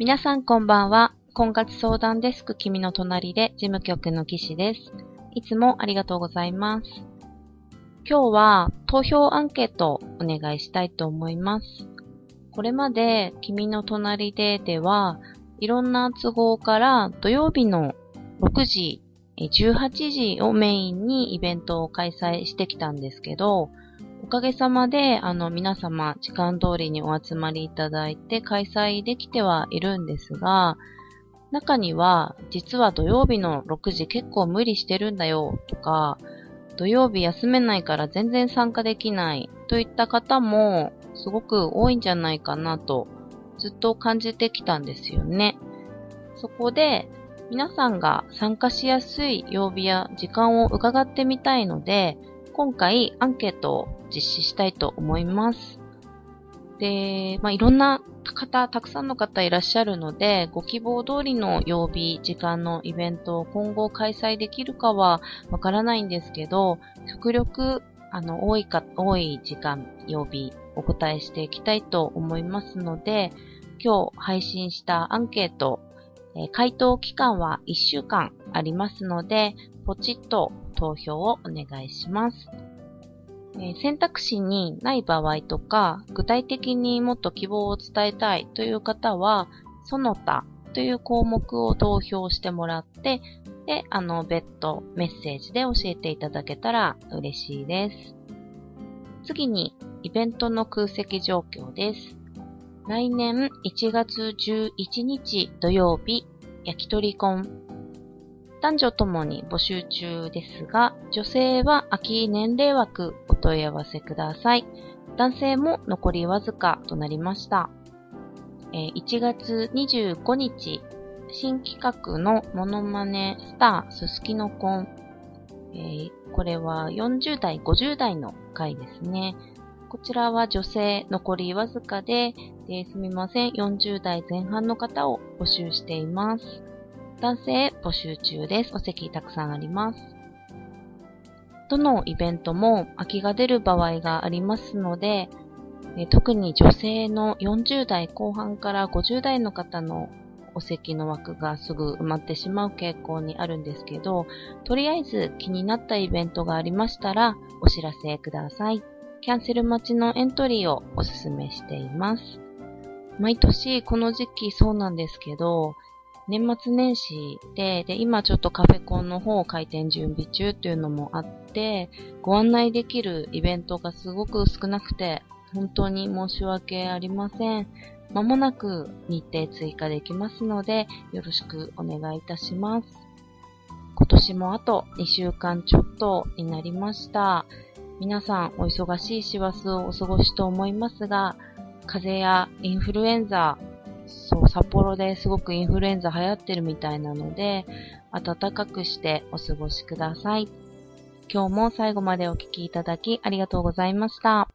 皆さんこんばんは。婚活相談デスク君の隣で事務局の岸です。いつもありがとうございます。今日は投票アンケートをお願いしたいと思います。これまで君の隣でではいろんな都合から土曜日の6時、18時をメインにイベントを開催してきたんですけど、おかげさまで、あの、皆様、時間通りにお集まりいただいて開催できてはいるんですが、中には、実は土曜日の6時結構無理してるんだよとか、土曜日休めないから全然参加できないといった方もすごく多いんじゃないかなとずっと感じてきたんですよね。そこで皆さんが参加しやすい曜日や時間を伺ってみたいので、今回アンケートを実施したいと思います。で、まあ、いろんな方、たくさんの方いらっしゃるので、ご希望通りの曜日、時間のイベントを今後開催できるかはわからないんですけど、極力、あの、多いか、多い時間、曜日、お答えしていきたいと思いますので、今日配信したアンケート、え回答期間は1週間ありますので、ポチッと投票をお願いします。え選択肢にない場合とか、具体的にもっと希望を伝えたいという方は、その他という項目を投票してもらって、で、あの、別途メッセージで教えていただけたら嬉しいです。次に、イベントの空席状況です。来年1月11日土曜日、焼き鳥コン男女ともに募集中ですが、女性は秋年齢枠お問い合わせください。男性も残りわずかとなりました。1月25日、新企画のモノマネスターすすきのコン。これは40代、50代の回ですね。こちらは女性残りわずかで、ですみません、40代前半の方を募集しています。男性募集中です。お席たくさんあります。どのイベントも空きが出る場合がありますので、特に女性の40代後半から50代の方のお席の枠がすぐ埋まってしまう傾向にあるんですけど、とりあえず気になったイベントがありましたらお知らせください。キャンセル待ちのエントリーをお勧めしています。毎年この時期そうなんですけど、年末年始で、で、今ちょっとカフェコンの方を開店準備中っていうのもあって、ご案内できるイベントがすごく少なくて、本当に申し訳ありません。まもなく日程追加できますので、よろしくお願いいたします。今年もあと2週間ちょっとになりました。皆さんお忙しい師走をお過ごしと思いますが、風邪やインフルエンザ、そう、札幌ですごくインフルエンザ流行ってるみたいなので、暖かくしてお過ごしください。今日も最後までお聴きいただきありがとうございました。